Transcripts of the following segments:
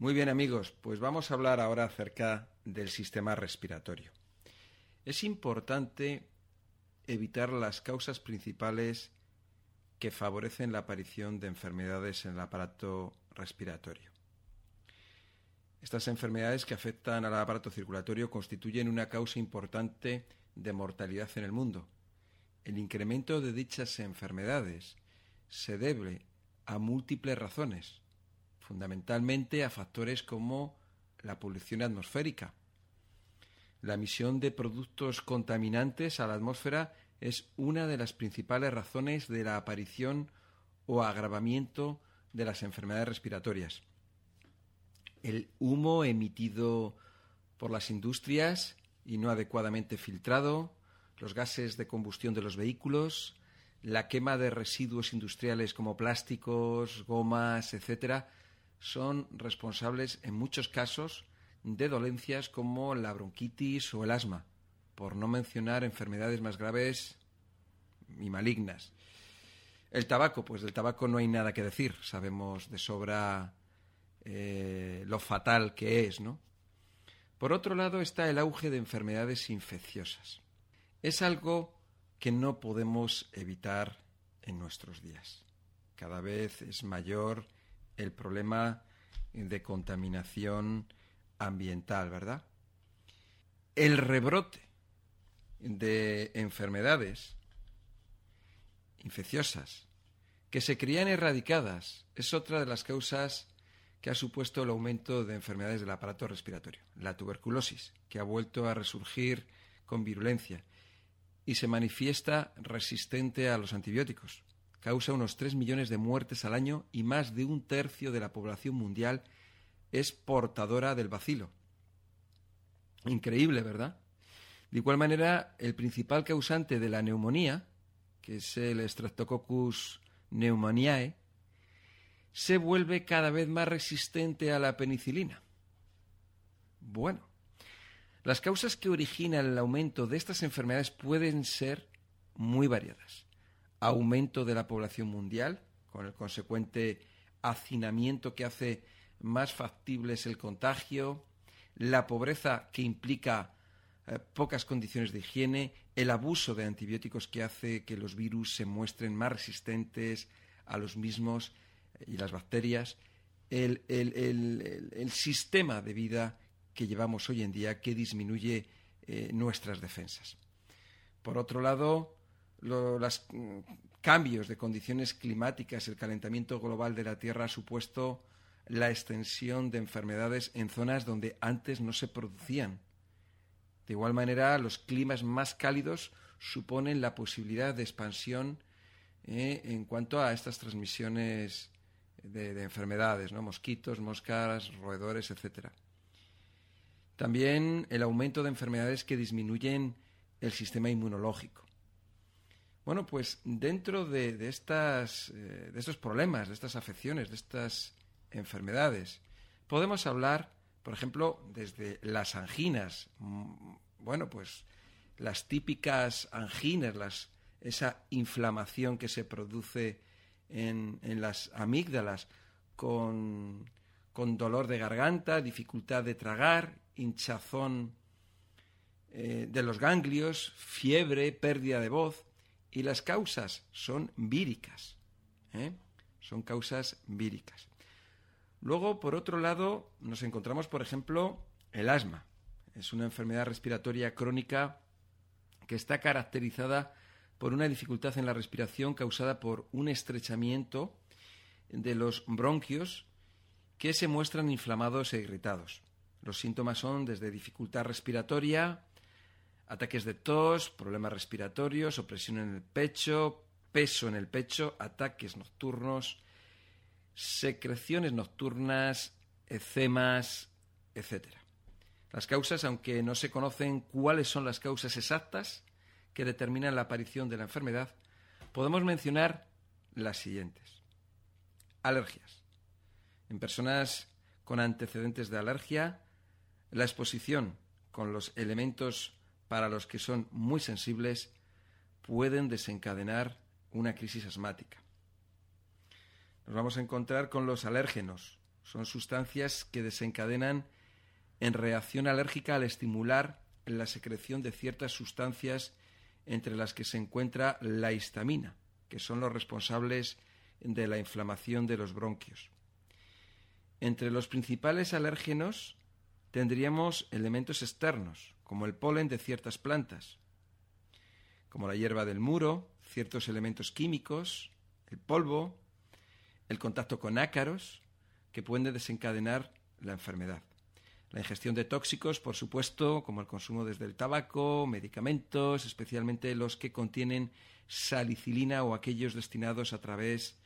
Muy bien amigos, pues vamos a hablar ahora acerca del sistema respiratorio. Es importante evitar las causas principales que favorecen la aparición de enfermedades en el aparato respiratorio. Estas enfermedades que afectan al aparato circulatorio constituyen una causa importante de mortalidad en el mundo. El incremento de dichas enfermedades se debe a múltiples razones, fundamentalmente a factores como la polución atmosférica. La emisión de productos contaminantes a la atmósfera es una de las principales razones de la aparición o agravamiento de las enfermedades respiratorias. El humo emitido por las industrias y no adecuadamente filtrado, los gases de combustión de los vehículos, la quema de residuos industriales como plásticos, gomas, etcétera, son responsables en muchos casos de dolencias como la bronquitis o el asma por no mencionar enfermedades más graves y malignas. El tabaco, pues del tabaco no hay nada que decir, sabemos de sobra eh, lo fatal que es, ¿no? Por otro lado está el auge de enfermedades infecciosas. Es algo que no podemos evitar en nuestros días. Cada vez es mayor el problema de contaminación ambiental, ¿verdad? El rebrote de enfermedades infecciosas que se creían erradicadas es otra de las causas que ha supuesto el aumento de enfermedades del aparato respiratorio. La tuberculosis, que ha vuelto a resurgir con virulencia y se manifiesta resistente a los antibióticos. Causa unos 3 millones de muertes al año y más de un tercio de la población mundial es portadora del bacilo. Increíble, ¿verdad? De igual manera, el principal causante de la neumonía, que es el Streptococcus pneumoniae, se vuelve cada vez más resistente a la penicilina. Bueno, las causas que originan el aumento de estas enfermedades pueden ser muy variadas. Aumento de la población mundial, con el consecuente hacinamiento que hace más factibles el contagio, la pobreza que implica eh, pocas condiciones de higiene, el abuso de antibióticos que hace que los virus se muestren más resistentes a los mismos eh, y las bacterias, el, sistema de vida que llevamos hoy en día que disminuye eh, nuestras defensas. Por otro lado, los mm, cambios de condiciones climáticas, el calentamiento global de la Tierra ha supuesto la extensión de enfermedades en zonas donde antes no se producían de igual manera, los climas más cálidos suponen la posibilidad de expansión eh, en cuanto a estas transmisiones de, enfermedades, mosquitos, moscas, roedores, etc. También el aumento de enfermedades que disminuyen el sistema inmunológico. Bueno, pues dentro de, estas, eh, de estos problemas, de estas afecciones, de estas enfermedades, podemos hablar por ejemplo, desde las anginas, mm, bueno, pues las típicas anginas, esa inflamación que se produce en, las amígdalas con, dolor de garganta, dificultad de tragar, hinchazón eh, de los ganglios, fiebre, pérdida de voz, y las causas son víricas. ¿eh? Son causas víricas. Luego, por otro lado, nos encontramos, por ejemplo, el asma. Es una enfermedad respiratoria crónica que está caracterizada por una dificultad en la respiración causada por un estrechamiento de los bronquios que se muestran inflamados e irritados. Los síntomas son desde dificultad respiratoria, ataques de tos, problemas respiratorios, opresión en el pecho, peso en el pecho, ataques nocturnos, secreciones nocturnas, ecemas, etc. Las causas, aunque no se conocen cuáles son las causas exactas que determinan la aparición de la enfermedad, podemos mencionar las siguientes. Alergias. En personas con antecedentes de alergia, la exposición con los elementos para los que son muy sensibles pueden desencadenar una crisis asmática nos vamos a encontrar con los alérgenos, Son sustancias que desencadenan en reacción alérgica al estimular la secreción de ciertas sustancias entre las que se encuentra la histamina, que son los responsables de la inflamación de los bronquios. Entre los principales alérgenos tendríamos elementos externos, como el polen de ciertas plantas, como la hierba del muro, ciertos elementos químicos, el polvo, el contacto con ácaros, que pueden desencadenar la enfermedad. La ingestión de tóxicos, por supuesto, como el consumo desde el tabaco, medicamentos, especialmente los que contienen salicilina o aquellos destinados a través,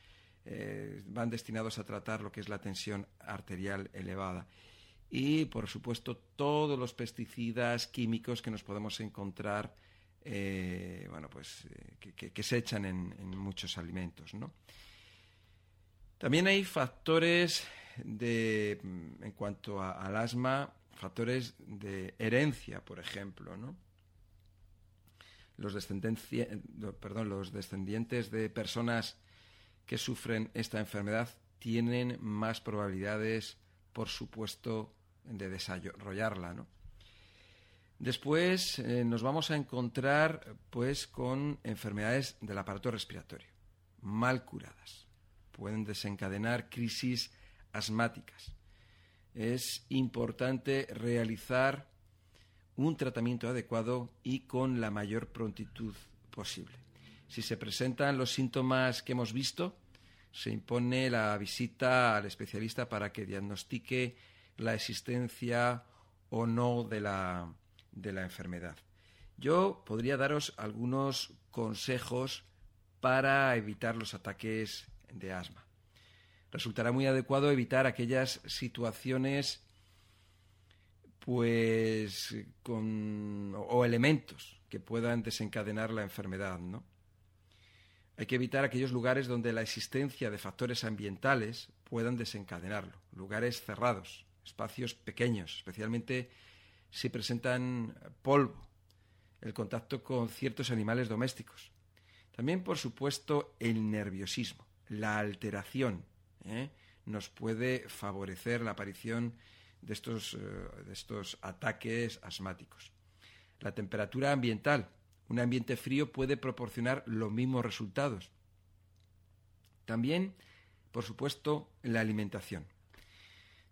eh, van destinados a tratar lo que es la tensión arterial elevada. Y, por supuesto, todos los pesticidas químicos que nos podemos encontrar, eh, bueno, pues, eh, que, se echan en, muchos alimentos, ¿no? También hay factores de, en cuanto al asma, factores de herencia, por ejemplo, ¿no? Los, perdón, los descendientes de personas que sufren esta enfermedad tienen más probabilidades, por supuesto, de desarrollarla, ¿no? Después eh, nos vamos a encontrar pues con enfermedades del aparato respiratorio, mal curadas pueden desencadenar crisis asmáticas. Es importante realizar un tratamiento adecuado y con la mayor prontitud posible. Si se presentan los síntomas que hemos visto, se impone la visita al especialista para que diagnostique la existencia o no de la, de la enfermedad. Yo podría daros algunos consejos para evitar los ataques de asma. Resultará muy adecuado evitar aquellas situaciones pues con o elementos que puedan desencadenar la enfermedad, ¿no? Hay que evitar aquellos lugares donde la existencia de factores ambientales puedan desencadenarlo, lugares cerrados, espacios pequeños, especialmente si presentan polvo, el contacto con ciertos animales domésticos. También, por supuesto, el nerviosismo la alteración ¿eh? nos puede favorecer la aparición de estos, eh, de estos ataques asmáticos. La temperatura ambiental. Un ambiente frío puede proporcionar los mismos resultados. También, por supuesto, la alimentación.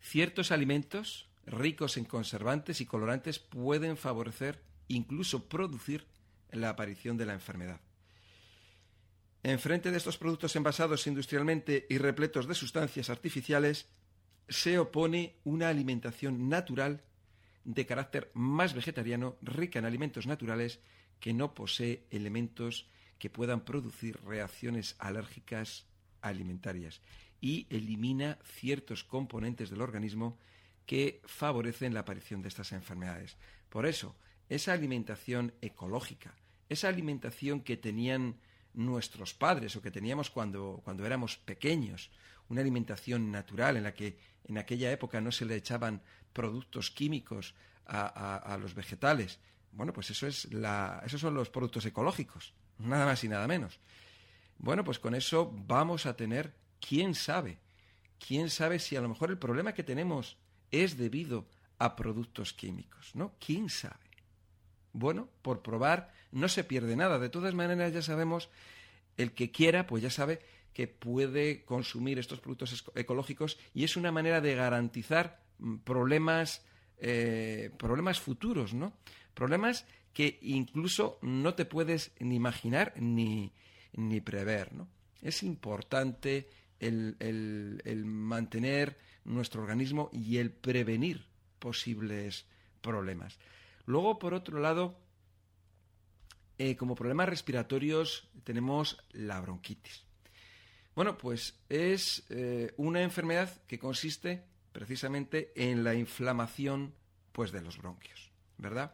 Ciertos alimentos ricos en conservantes y colorantes pueden favorecer, incluso producir, la aparición de la enfermedad. Enfrente de estos productos envasados industrialmente y repletos de sustancias artificiales, se opone una alimentación natural de carácter más vegetariano, rica en alimentos naturales, que no posee elementos que puedan producir reacciones alérgicas alimentarias y elimina ciertos componentes del organismo que favorecen la aparición de estas enfermedades. Por eso, esa alimentación ecológica, esa alimentación que tenían nuestros padres o que teníamos cuando, cuando éramos pequeños, una alimentación natural en la que en aquella época no se le echaban productos químicos a, los vegetales. Bueno, pues eso es la, esos son los productos ecológicos, nada más y nada menos. Bueno, pues con eso vamos a tener, quién sabe, quién sabe si a lo mejor el problema que tenemos es debido a productos químicos, ¿no? ¿Quién sabe? Bueno, por probar no se pierde nada. De todas maneras, ya sabemos, el que quiera, pues ya sabe que puede consumir estos productos ecológicos y es una manera de garantizar mm, problemas, eh, problemas futuros, ¿no? Problemas que incluso no te puedes ni imaginar ni, ni prever, ¿no? Es importante el, el mantener nuestro organismo y el prevenir posibles problemas. Luego, por otro lado, eh, como problemas respiratorios tenemos la bronquitis. Bueno, pues es eh, una enfermedad que consiste precisamente en la inflamación pues, de los bronquios, ¿verdad?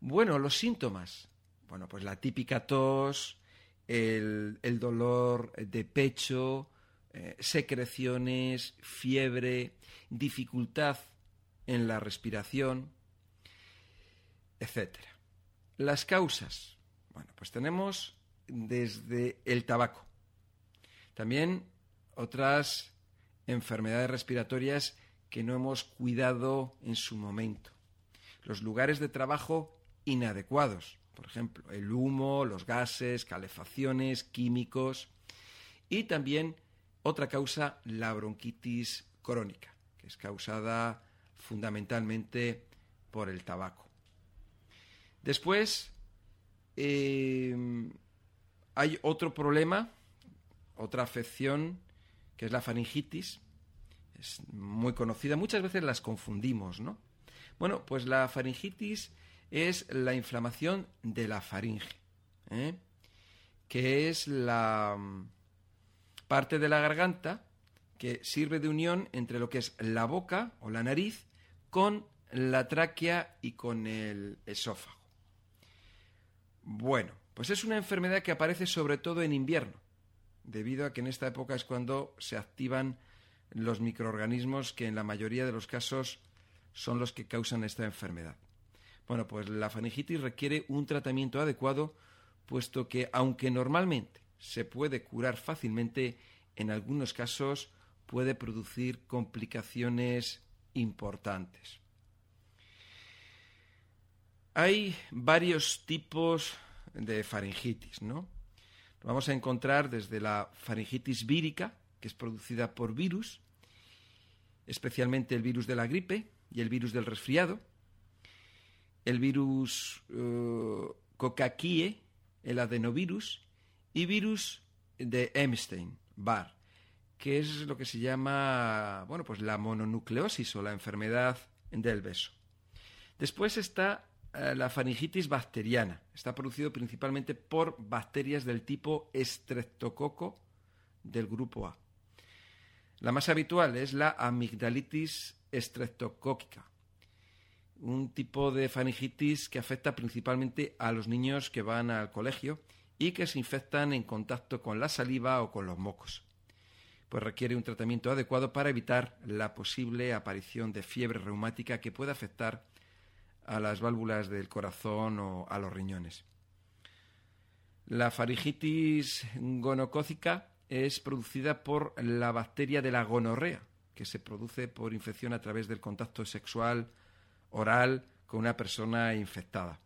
Bueno, los síntomas. Bueno, pues la típica tos, el, dolor de pecho, eh, secreciones, fiebre, dificultad en la respiración, etcétera. Las causas. Bueno, pues tenemos desde el tabaco. También otras enfermedades respiratorias que no hemos cuidado en su momento. Los lugares de trabajo inadecuados, por ejemplo, el humo, los gases, calefacciones, químicos y también otra causa, la bronquitis crónica, que es causada fundamentalmente por el tabaco. Después, eh, hay otro problema, otra afección, que es la faringitis. Es muy conocida, muchas veces las confundimos, ¿no? Bueno, pues la faringitis es la inflamación de la faringe, ¿eh? que es la mm, parte de la garganta que sirve de unión entre lo que es la boca o la nariz con la tráquea y con el esófago. Bueno, pues es una enfermedad que aparece sobre todo en invierno, debido a que en esta época es cuando se activan los microorganismos que en la mayoría de los casos son los que causan esta enfermedad. Bueno, pues la faringitis requiere un tratamiento adecuado, puesto que aunque normalmente se puede curar fácilmente, en algunos casos puede producir complicaciones importantes. Hay varios tipos de faringitis, ¿no? Vamos a encontrar desde la faringitis vírica, que es producida por virus, especialmente el virus de la gripe y el virus del resfriado, el virus uh, Cocaquie, el adenovirus, y virus de Epstein, Barr, que es lo que se llama, bueno, pues la mononucleosis o la enfermedad del beso. Después está eh, la faringitis bacteriana. Está producido principalmente por bacterias del tipo Streptococo del grupo A. La más habitual es la amigdalitis streptocóquica, un tipo de faringitis que afecta principalmente a los niños que van al colegio y que se infectan en contacto con la saliva o con los mocos. Pues requiere un tratamiento adecuado para evitar la posible aparición de fiebre reumática que pueda afectar a las válvulas del corazón o a los riñones. La faringitis gonocócica es producida por la bacteria de la gonorrea, que se produce por infección a través del contacto sexual oral con una persona infectada.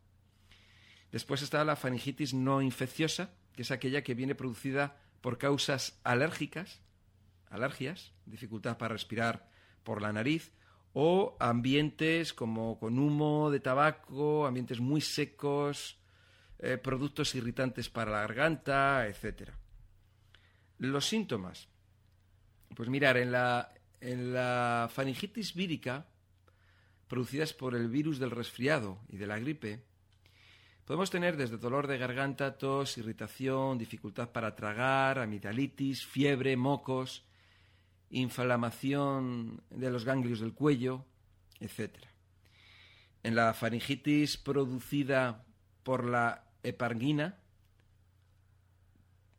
Después está la faringitis no infecciosa, que es aquella que viene producida por causas alérgicas, alergias, dificultad para respirar por la nariz o ambientes como con humo de tabaco, ambientes muy secos, eh, productos irritantes para la garganta, etc. Los síntomas. Pues mirar, en la, en la faringitis vírica, producidas por el virus del resfriado y de la gripe, podemos tener desde dolor de garganta, tos, irritación, dificultad para tragar, amigdalitis, fiebre, mocos, inflamación de los ganglios del cuello, etc. En la faringitis producida por la hepargina,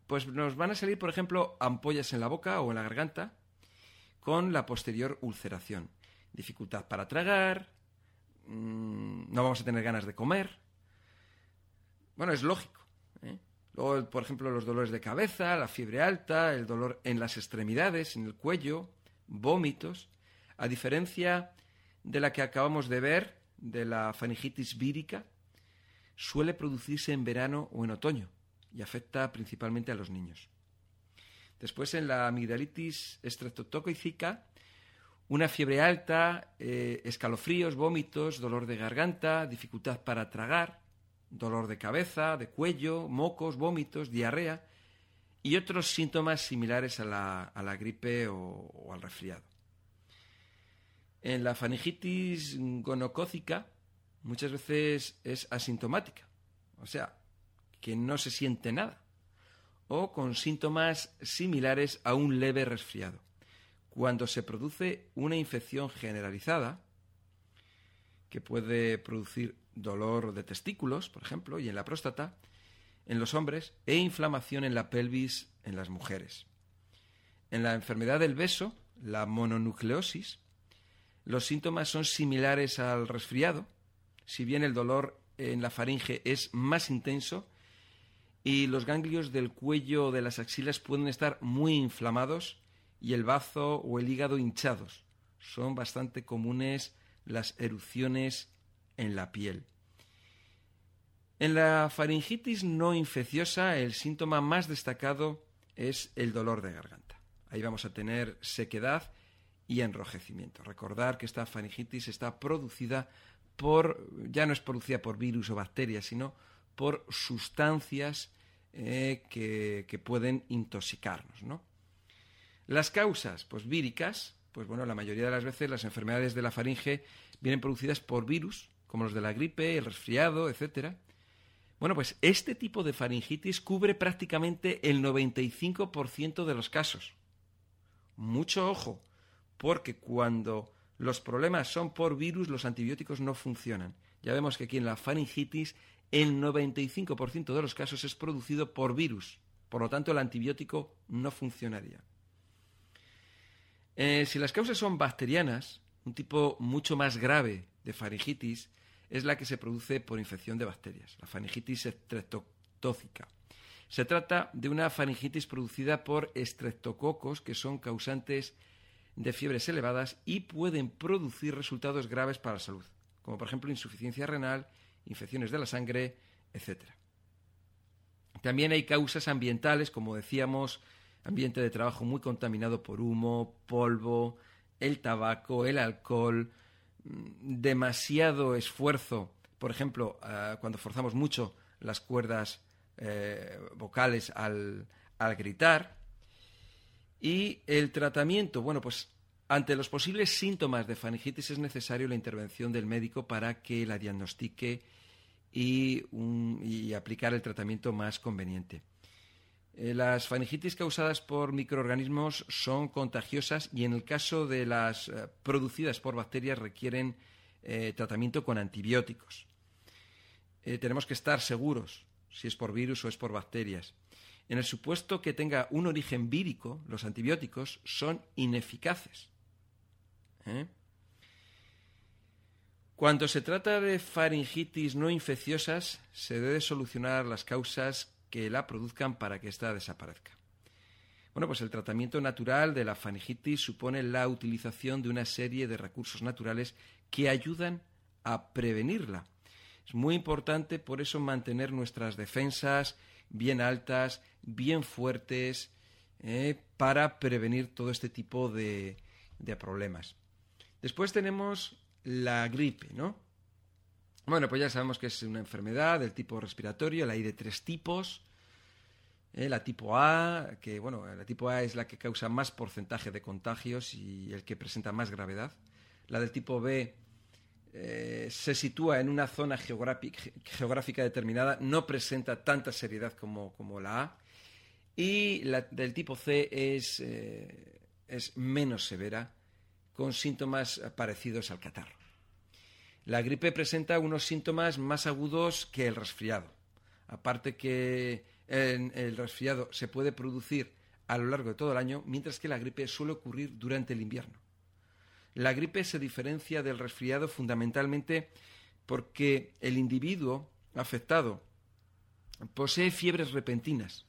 pues nos van a salir, por ejemplo, ampollas en la boca o en la garganta con la posterior ulceración. Dificultad para tragar, mm, no vamos a tener ganas de comer. Bueno, es lógico. ¿eh? Luego, por ejemplo, los dolores de cabeza, la fiebre alta, el dolor en las extremidades, en el cuello, vómitos, a diferencia de la que acabamos de ver, de la faringitis vírica, suele producirse en verano o en otoño y afecta principalmente a los niños. Después, en la amigdalitis estreptocócica, una fiebre alta, eh, escalofríos, vómitos, dolor de garganta, dificultad para tragar, dolor de cabeza, de cuello, mocos, vómitos, diarrea y otros síntomas similares a la, gripe o, al resfriado. En la faringitis gonocócica muchas veces es asintomática, o sea, que no se siente nada, o con síntomas similares a un leve resfriado. Cuando se produce una infección generalizada, que puede producir dolor de testículos, por ejemplo, y en la próstata, en los hombres, e inflamación en la pelvis en las mujeres. En la enfermedad del beso, la mononucleosis, los síntomas son similares al resfriado, si bien el dolor en la faringe es más intenso y los ganglios del cuello o de las axilas pueden estar muy inflamados y el bazo o el hígado hinchados. Son bastante comunes las erupciones en la piel. En la faringitis no infecciosa el síntoma más destacado es el dolor de garganta. Ahí vamos a tener sequedad y enrojecimiento. Recordar que esta faringitis está producida por, ya no es producida por virus o bacterias, sino por sustancias eh, que, que, pueden intoxicarnos. ¿no? Las causas, pues víricas, pues bueno, la mayoría de las veces las enfermedades de la faringe vienen producidas por virus, como los de la gripe, el resfriado, etcétera. Bueno, pues este tipo de faringitis cubre prácticamente el 95% de los casos. Mucho ojo, porque cuando los problemas son por virus, los antibióticos no funcionan. Ya vemos que aquí en la faringitis el 95% de los casos es producido por virus. Por lo tanto, el antibiótico no funcionaría. Eh, si las causas son bacterianas, un tipo mucho más grave de faringitis es la que se produce por infección de bacterias, la faringitis estreptotóxica. Se trata de una faringitis producida por estreptococos que son causantes de fiebres elevadas y pueden producir resultados graves para la salud, como por ejemplo insuficiencia renal, infecciones de la sangre, etc. También hay causas ambientales, como decíamos, ambiente de trabajo muy contaminado por humo, polvo, el tabaco, el alcohol, mm, demasiado esfuerzo, por ejemplo, ah, cuando forzamos mucho las cuerdas eh, vocales al, al gritar. Y el tratamiento, bueno, pues ante los posibles síntomas de faringitis es necesario la intervención del médico para que la diagnostique y, y aplicar el tratamiento más conveniente. Eh, las faringitis causadas por microorganismos son contagiosas y en el caso de las eh, producidas por bacterias requieren eh, tratamiento con antibióticos. tenemos que estar seguros si es por virus o es por bacterias. En el supuesto que tenga un origen vírico, los antibióticos son ineficaces. Cuando se trata de faringitis no infecciosas, se debe solucionar las causas que la produzcan para que ésta desaparezca. Bueno, pues el tratamiento natural de la faringitis supone la utilización de una serie de recursos naturales que ayudan a prevenirla. Es muy importante por eso mantener nuestras defensas bien altas, bien fuertes, eh, para prevenir todo este tipo de, de problemas. Después tenemos la gripe, ¿no? Bueno, pues ya sabemos que es una enfermedad del tipo respiratorio, la hay de tres tipos. ¿eh? la tipo A, que bueno, la tipo A es la que causa más porcentaje de contagios y el que presenta más gravedad. La del tipo B eh, se sitúa en una zona geográfica determinada, no presenta tanta seriedad como, la A. Y la del tipo C es, eh, es menos severa, con síntomas parecidos al catarro. La gripe presenta unos síntomas más agudos que el resfriado. Aparte que el resfriado se puede producir a lo largo de todo el año, mientras que la gripe suele ocurrir durante el invierno. La gripe se diferencia del resfriado fundamentalmente porque el individuo afectado posee fiebres repentinas,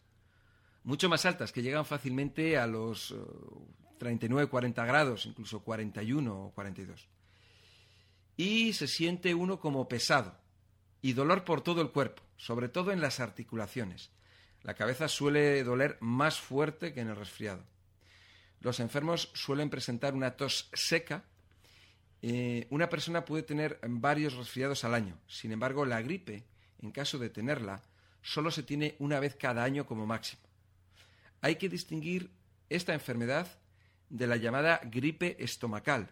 mucho más altas, que llegan fácilmente a los 39, 40 grados, incluso 41 o 42 y se siente uno como pesado y dolor por todo el cuerpo, sobre todo en las articulaciones. La cabeza suele doler más fuerte que en el resfriado. Los enfermos suelen presentar una tos seca. Eh, una persona puede tener varios resfriados al año. Sin embargo, la gripe, en caso de tenerla, solo se tiene una vez cada año como máximo. Hay que distinguir esta enfermedad de la llamada gripe estomacal,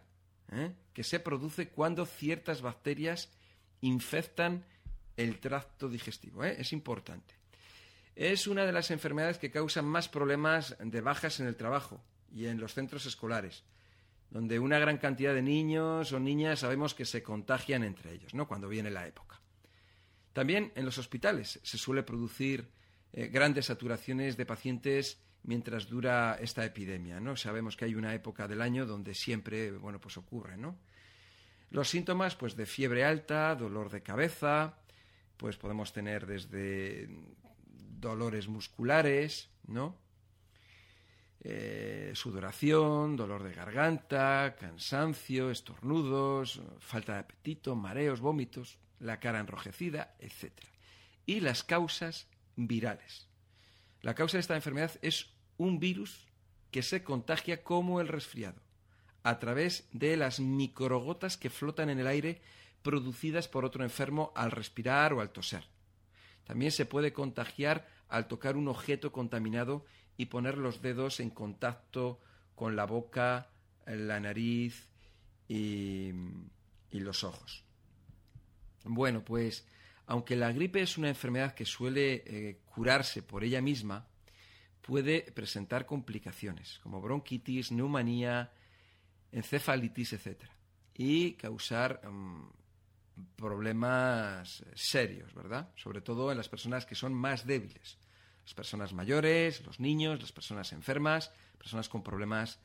¿eh? que se produce cuando ciertas bacterias infectan el tracto digestivo. ¿eh? Es importante. Es una de las enfermedades que causan más problemas de bajas en el trabajo y en los centros escolares, donde una gran cantidad de niños o niñas sabemos que se contagian entre ellos, ¿no? Cuando viene la época. También en los hospitales se suele producir eh, grandes saturaciones de pacientes mientras dura esta epidemia, ¿no? Sabemos que hay una época del año donde siempre, bueno, pues ocurre, ¿no? Los síntomas, pues de fiebre alta, dolor de cabeza, pues podemos tener desde dolores musculares, ¿no? eh, sudoración, dolor de garganta, cansancio, estornudos, falta de apetito, mareos, vómitos, la cara enrojecida, etc. Y las causas virales. La causa de esta enfermedad es un virus que se contagia como el resfriado, a través de las microgotas que flotan en el aire producidas por otro enfermo al respirar o al toser. También se puede contagiar al tocar un objeto contaminado y poner los dedos en contacto con la boca, la nariz y, los ojos. Bueno, pues aunque la gripe es una enfermedad que suele eh, curarse por ella misma, puede presentar complicaciones como bronquitis, neumonía, encefalitis, etc. Y causar mm, problemas serios, ¿verdad? Sobre todo en las personas que son más débiles. Las personas mayores, los niños, las personas enfermas, personas con problemas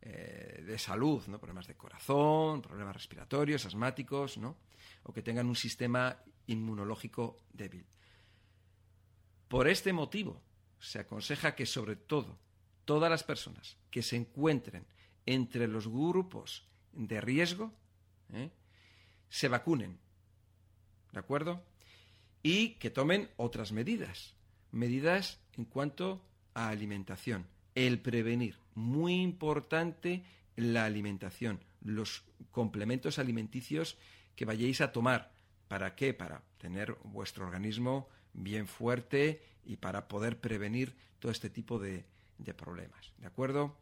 eh, de salud, ¿no? Problemas de corazón, problemas respiratorios, asmáticos, ¿no? O que tengan un sistema inmunológico débil. Por este motivo, se aconseja que sobre todo todas las personas que se encuentren entre los grupos de riesgo ¿eh? se vacunen, ¿de acuerdo? Y que tomen otras medidas, medidas en cuanto a alimentación, el prevenir, muy importante la alimentación, los complementos alimenticios que vayáis a tomar, ¿para qué? Para tener vuestro organismo bien fuerte y para poder prevenir todo este tipo de, problemas. ¿De acuerdo?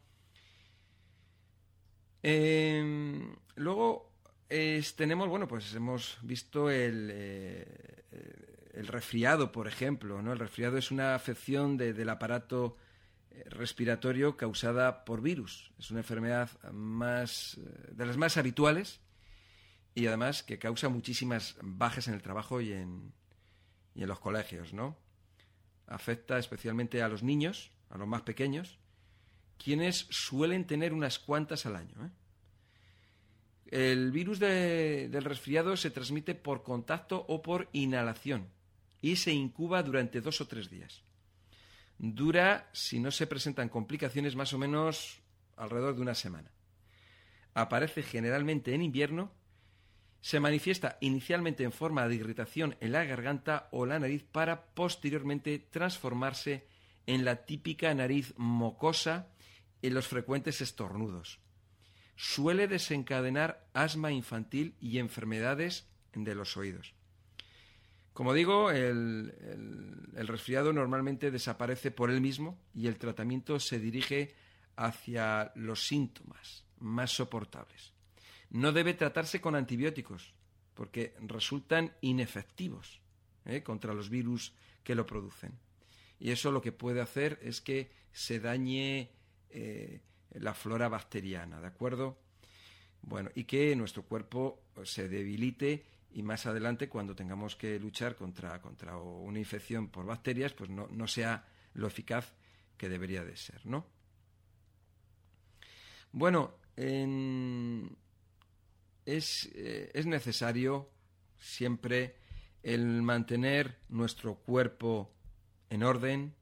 Em, luego tenemos, bueno, pues hemos visto el, eh, el resfriado, por ejemplo. ¿no? El resfriado es una afección del aparato eh, respiratorio causada por virus. Es una enfermedad más, eh, de las más habituales y además que causa muchísimas bajas en el trabajo y en, y en los colegios, ¿no? Afecta especialmente a los niños, a los más pequeños, quienes suelen tener unas cuantas al año. ¿eh? El virus del resfriado se transmite por contacto o por inhalación y se incuba durante dos o tres días. Dura, si no se presentan complicaciones, más o menos alrededor de una semana. Aparece generalmente en invierno se manifiesta inicialmente en forma de irritación en la garganta o la nariz para posteriormente transformarse en la típica nariz mocosa en los frecuentes estornudos. Suele desencadenar asma infantil y enfermedades de los oídos. Como digo, el, el, resfriado normalmente desaparece por él mismo y el tratamiento se dirige hacia los síntomas más soportables. No debe tratarse con antibióticos, porque resultan inefectivos ¿eh? contra los virus que lo producen. Y eso lo que puede hacer es que se dañe eh, la flora bacteriana, ¿de acuerdo? Bueno, y que nuestro cuerpo se debilite y más adelante cuando tengamos que luchar contra, contra una infección por bacterias, pues no, no sea lo eficaz que debería de ser, ¿no? Bueno, en, eh, es, necesario siempre el mantener nuestro cuerpo en orden,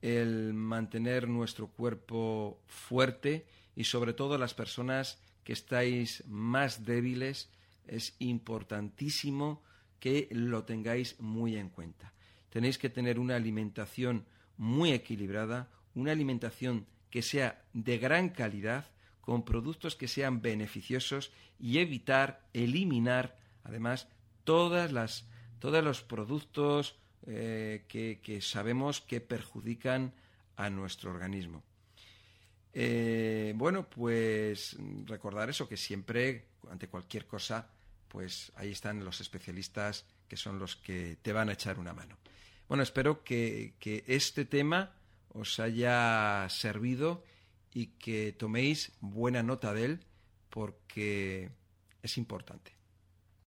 el mantener nuestro cuerpo fuerte y sobre todo las personas que estáis más débiles, es importantísimo que lo tengáis muy en cuenta. Tenéis que tener una alimentación muy equilibrada, una alimentación que sea de gran calidad, con productos que sean beneficiosos y evitar, eliminar, además, todas las, todos los productos eh, que, sabemos que perjudican a nuestro organismo. Eh, bueno, pues recordar eso, que siempre, ante cualquier cosa, pues ahí están los especialistas que son los que te van a echar una mano. Bueno, espero que, que este tema os haya servido y que toméis buena nota de él porque es importante.